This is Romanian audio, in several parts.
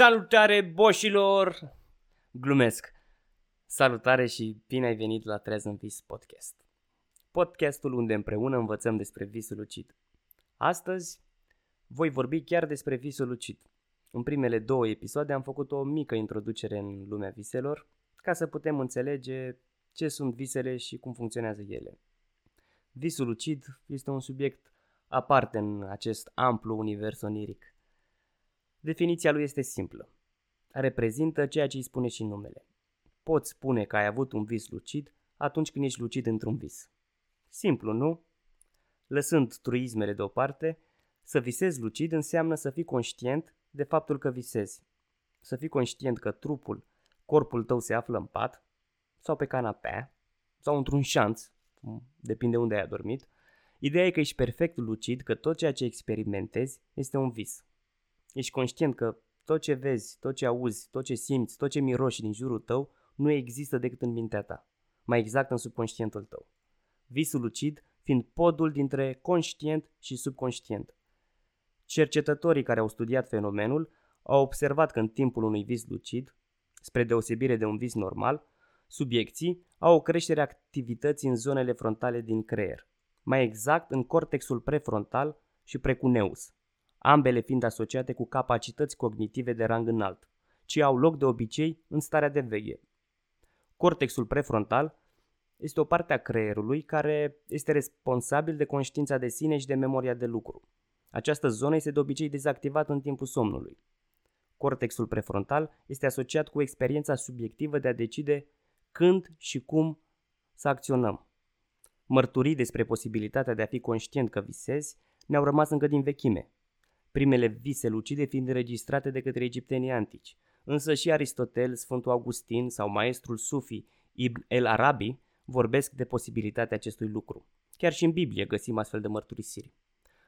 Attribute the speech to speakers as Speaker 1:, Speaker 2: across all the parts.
Speaker 1: Salutare boșilor! Glumesc. Salutare și bine ai venit la Trez în Vis Podcast. Podcastul unde împreună învățăm despre visul lucid. Astăzi voi vorbi chiar despre visul lucid. În primele două episoade am făcut o mică introducere în lumea viselor ca să putem înțelege ce sunt visele și cum funcționează ele. Visul lucid este un subiect aparte în acest amplu univers oniric. Definiția lui este simplă. Reprezintă ceea ce îi spune și numele. Poți spune că ai avut un vis lucid atunci când ești lucid într-un vis. Simplu, nu? Lăsând truismele deoparte, să visezi lucid înseamnă să fii conștient de faptul că visezi. Să fii conștient că trupul, corpul tău se află în pat sau pe canapea sau într-un șanț, depinde unde ai adormit. Ideea e că ești perfect lucid, că tot ceea ce experimentezi este un vis. Ești conștient că tot ce vezi, tot ce auzi, tot ce simți, tot ce miroși din jurul tău nu există decât în mintea ta, mai exact în subconștientul tău. Visul lucid fiind podul dintre conștient și subconștient. Cercetătorii care au studiat fenomenul au observat că în timpul unui vis lucid, spre deosebire de un vis normal, subiecții au o creștere a activității în zonele frontale din creier, mai exact în cortexul prefrontal și precuneus, ambele fiind asociate cu capacități cognitive de rang înalt, ci au loc de obicei în starea de veche. Cortexul prefrontal este o parte a creierului care este responsabil de conștiința de sine și de memoria de lucru. Această zonă este de obicei dezactivată în timpul somnului. Cortexul prefrontal este asociat cu experiența subiectivă de a decide când și cum să acționăm. Mărturii despre posibilitatea de a fi conștient că visezi ne-au rămas încă din vechime, primele vise lucide fiind înregistrate de către egiptenii antici. Însă și Aristotel, Sfântul Augustin sau maestrul Sufi Ibn el Arabi vorbesc de posibilitatea acestui lucru. Chiar și în Biblie găsim astfel de mărturisiri.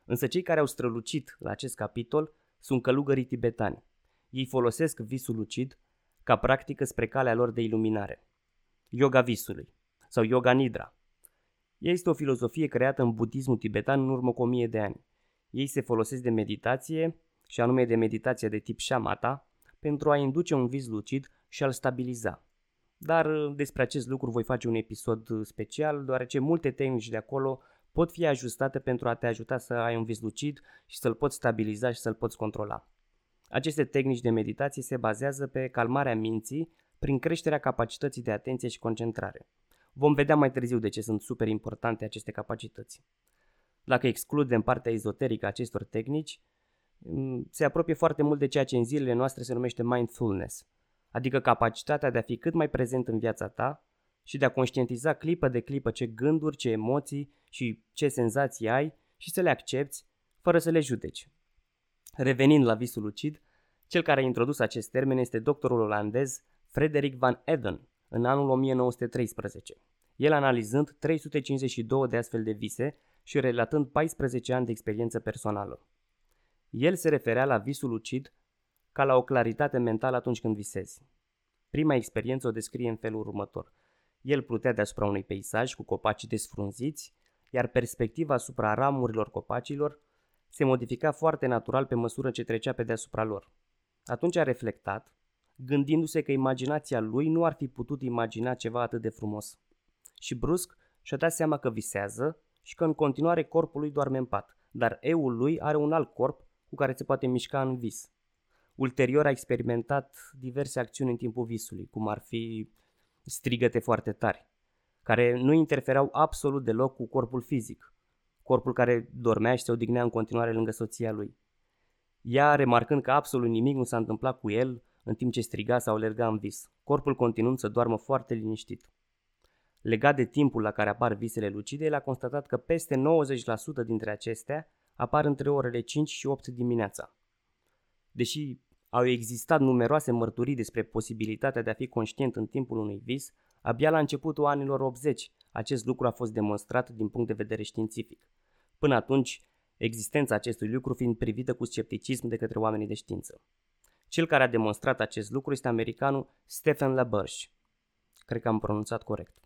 Speaker 1: Însă cei care au strălucit la acest capitol sunt călugării tibetani. Ei folosesc visul lucid ca practică spre calea lor de iluminare. Yoga visului sau Yoga Nidra. Ea este o filozofie creată în budismul tibetan în urmă cu o mie de ani. Ei se folosesc de meditație, și anume de meditație de tip shamatha, pentru a induce un vis lucid și a-l stabiliza. Dar uh, despre acest lucru voi face un episod uh, special, deoarece multe tehnici de acolo pot fi ajustate pentru a te ajuta să ai un vis lucid și să-l poți stabiliza și să-l poți controla. Aceste tehnici de meditație se bazează pe calmarea minții prin creșterea capacității de atenție și concentrare. Vom vedea mai târziu de ce sunt super importante aceste capacități. Dacă excludem partea ezoterică a acestor tehnici, mm, se apropie foarte mult de ceea ce în zilele noastre se numește mindfulness, adică capacitatea de a fi cât mai prezent în viața ta și de a conștientiza clipă de clipă ce gânduri, ce emoții și ce senzații ai și să le accepti fără să le judeci. Revenind la visul lucid, cel care a introdus acest termen este doctorul olandez Frederick Van Eden în anul 1913. El analizând 352 de astfel de vise și relatând 14 ani de experiență personală. El se referea la visul lucid ca la o claritate mentală atunci când visezi. Prima experiență o descrie în felul următor. El plutea deasupra unui peisaj cu copaci desfrunziți, iar perspectiva asupra ramurilor copacilor se modifica foarte natural pe măsură ce trecea pe deasupra lor. Atunci a reflectat, gândindu-se că imaginația lui nu ar fi putut imagina ceva atât de frumos. Și brusc și-a dat seama că visează și că în continuare corpul lui doarme în pat, dar eul lui are un alt corp cu care se poate mișca în vis. Ulterior a experimentat diverse acțiuni în timpul visului, cum ar fi strigăte foarte tari, care nu interferau absolut deloc cu corpul fizic, corpul care dormea și se odihnea în continuare lângă soția lui. Ea, remarcând că absolut nimic nu s-a întâmplat cu el în timp ce striga sau alerga în vis, corpul continuând să doarmă foarte liniștit. Legat de timpul la care apar visele lucide, el a constatat că peste 90% dintre acestea apar între orele 5 și 8 dimineața. Deși au existat numeroase mărturii despre posibilitatea de a fi conștient în timpul unui vis, abia la începutul anilor 80 acest lucru a fost demonstrat din punct de vedere științific. Până atunci, existența acestui lucru fiind privită cu scepticism de către oamenii de știință. Cel care a demonstrat acest lucru este americanul Stephen LaBerge. Cred că am pronunțat corect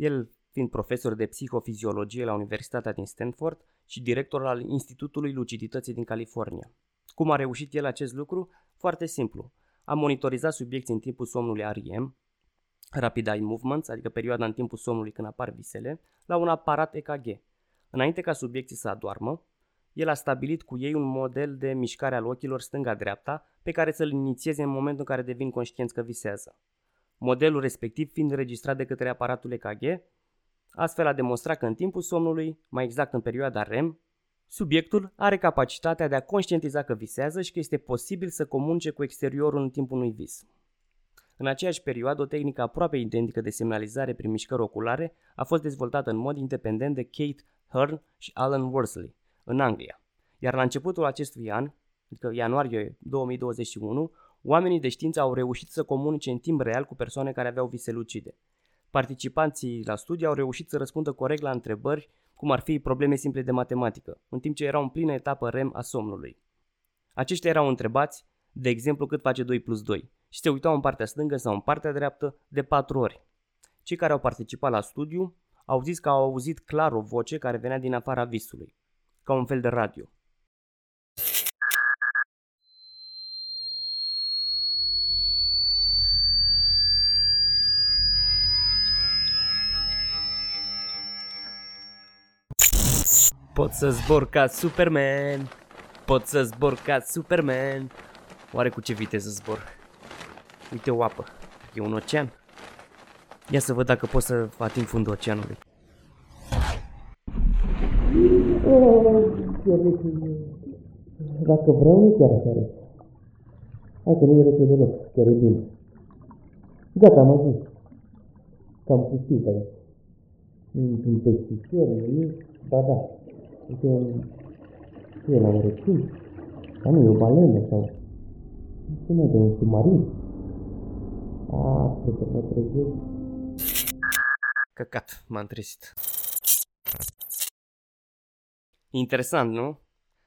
Speaker 1: el fiind profesor de psihofiziologie la Universitatea din Stanford și director al Institutului Lucidității din California. Cum a reușit el acest lucru? Foarte simplu. A monitorizat subiecții în timpul somnului REM, Rapid Eye Movements, adică perioada în timpul somnului când apar visele, la un aparat EKG. Înainte ca subiecții să adoarmă, el a stabilit cu ei un model de mișcare al ochilor stânga-dreapta pe care să-l inițieze în momentul în care devin conștienți că visează. Modelul respectiv fiind înregistrat de către aparatul EKG, astfel a demonstrat că în timpul somnului, mai exact în perioada REM, subiectul are capacitatea de a conștientiza că visează și că este posibil să comunice cu exteriorul în timpul unui vis. În aceeași perioadă, o tehnică aproape identică de semnalizare prin mișcări oculare a fost dezvoltată în mod independent de Kate Hearn și Alan Worsley, în Anglia. Iar la începutul acestui an, adică ianuarie 2021, oamenii de știință au reușit să comunice în timp real cu persoane care aveau vise lucide. Participanții la studiu au reușit să răspundă corect la întrebări, cum ar fi probleme simple de matematică, în timp ce erau în plină etapă REM a somnului. Aceștia erau întrebați, de exemplu, cât face 2 plus 2 și se uitau în partea stângă sau în partea dreaptă de 4 ori. Cei care au participat la studiu au zis că au auzit clar o voce care venea din afara visului, ca un fel de radio. Pot să zbor ca Superman, pot să zbor ca Superman. Oare cu ce viteză zbor? Uite o apă, e un ocean. Ia să văd dacă pot să ating fundul oceanului.
Speaker 2: Dacă vreau, nu chiar așa rece. Hai că nu e rece deloc, chiar e bine. Gata, am ajuns. Cam pustiu pe aici. Într-un peștișor, nu Ba da. Uite, ce e la un reptil? Dar nu, e o balenă sau... Ce mai de un submarin? A, cred că mă trezesc.
Speaker 1: Căcat, m-am trezit. Interesant, nu?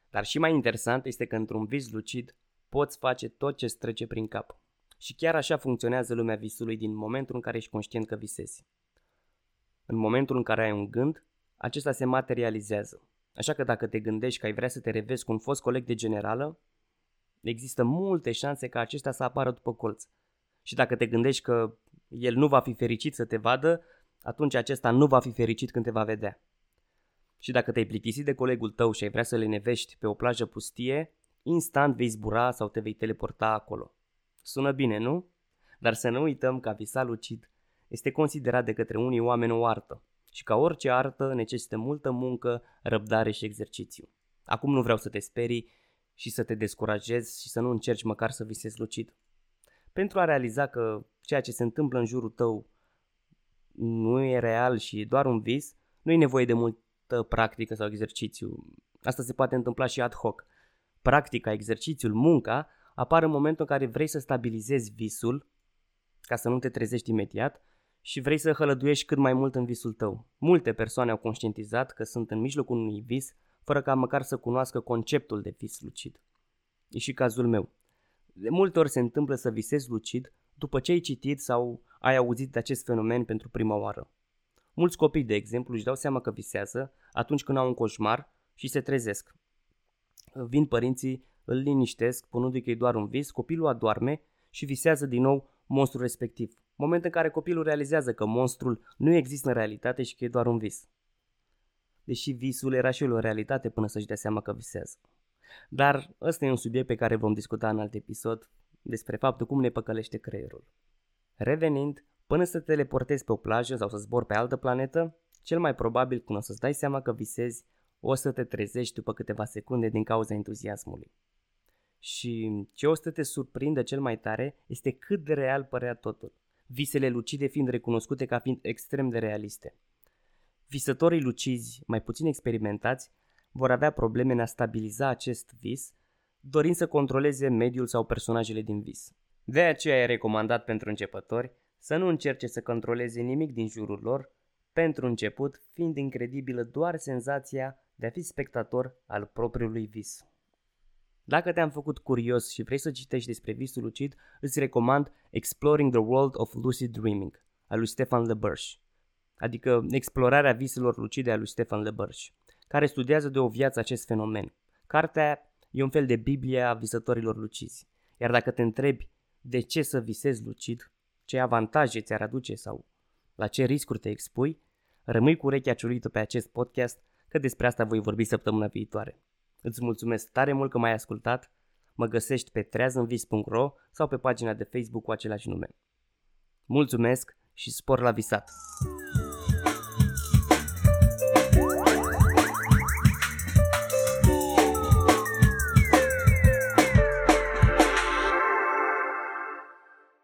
Speaker 1: Dar și mai interesant este că într-un vis lucid poți face tot ce trece prin cap. Și chiar așa funcționează lumea visului din momentul în care ești conștient că visezi. În momentul în care ai un gând, acesta se materializează. Așa că dacă te gândești că ai vrea să te revezi cu un fost coleg de generală, există multe șanse ca acesta să apară după colț. Și dacă te gândești că el nu va fi fericit să te vadă, atunci acesta nu va fi fericit când te va vedea. Și dacă te-ai plictisit de colegul tău și ai vrea să le nevești pe o plajă pustie, instant vei zbura sau te vei teleporta acolo. Sună bine, nu? Dar să nu uităm că a visa lucid este considerat de către unii oameni o artă și ca orice artă necesită multă muncă, răbdare și exercițiu. Acum nu vreau să te sperii și să te descurajezi și să nu încerci măcar să visezi lucid. Pentru a realiza că ceea ce se întâmplă în jurul tău nu e real și e doar un vis, nu e nevoie de multă practică sau exercițiu. Asta se poate întâmpla și ad hoc. Practica, exercițiul, munca apar în momentul în care vrei să stabilizezi visul, ca să nu te trezești imediat, și vrei să hălăduiești cât mai mult în visul tău. Multe persoane au conștientizat că sunt în mijlocul unui vis, fără ca măcar să cunoască conceptul de vis lucid. E și cazul meu. De multe ori se întâmplă să visezi lucid după ce ai citit sau ai auzit de acest fenomen pentru prima oară. Mulți copii, de exemplu, își dau seama că visează atunci când au un coșmar și se trezesc. Vin părinții, îl liniștesc, punându-i că e doar un vis, copilul adorme și visează din nou monstrul respectiv. Moment în care copilul realizează că monstrul nu există în realitate și că e doar un vis. Deși visul era și el o realitate până să-și dea seama că visează. Dar ăsta e un subiect pe care vom discuta în alt episod despre faptul cum ne păcălește creierul. Revenind, până să te teleportezi pe o plajă sau să zbori pe altă planetă, cel mai probabil când o să-ți dai seama că visezi, o să te trezești după câteva secunde din cauza entuziasmului. Și ce o să te surprindă cel mai tare este cât de real părea totul, visele lucide fiind recunoscute ca fiind extrem de realiste. Visătorii lucizi, mai puțin experimentați, vor avea probleme în a stabiliza acest vis, dorind să controleze mediul sau personajele din vis. De aceea e recomandat pentru începători să nu încerce să controleze nimic din jurul lor, pentru început fiind incredibilă doar senzația de a fi spectator al propriului vis. Dacă te-am făcut curios și vrei să citești despre visul lucid, îți recomand Exploring the World of Lucid Dreaming al lui Stefan Le Burch, adică explorarea viselor lucide a lui Stefan Le Burch, care studiază de o viață acest fenomen. Cartea E un fel de Biblie a visătorilor lucizi. Iar dacă te întrebi de ce să visezi lucid, ce avantaje ți-ar aduce sau la ce riscuri te expui, rămâi cu urechea ciulită pe acest podcast, că despre asta voi vorbi săptămâna viitoare. Îți mulțumesc tare mult că m-ai ascultat, mă găsești pe treazânvis.ro sau pe pagina de Facebook cu același nume. Mulțumesc și spor la visat!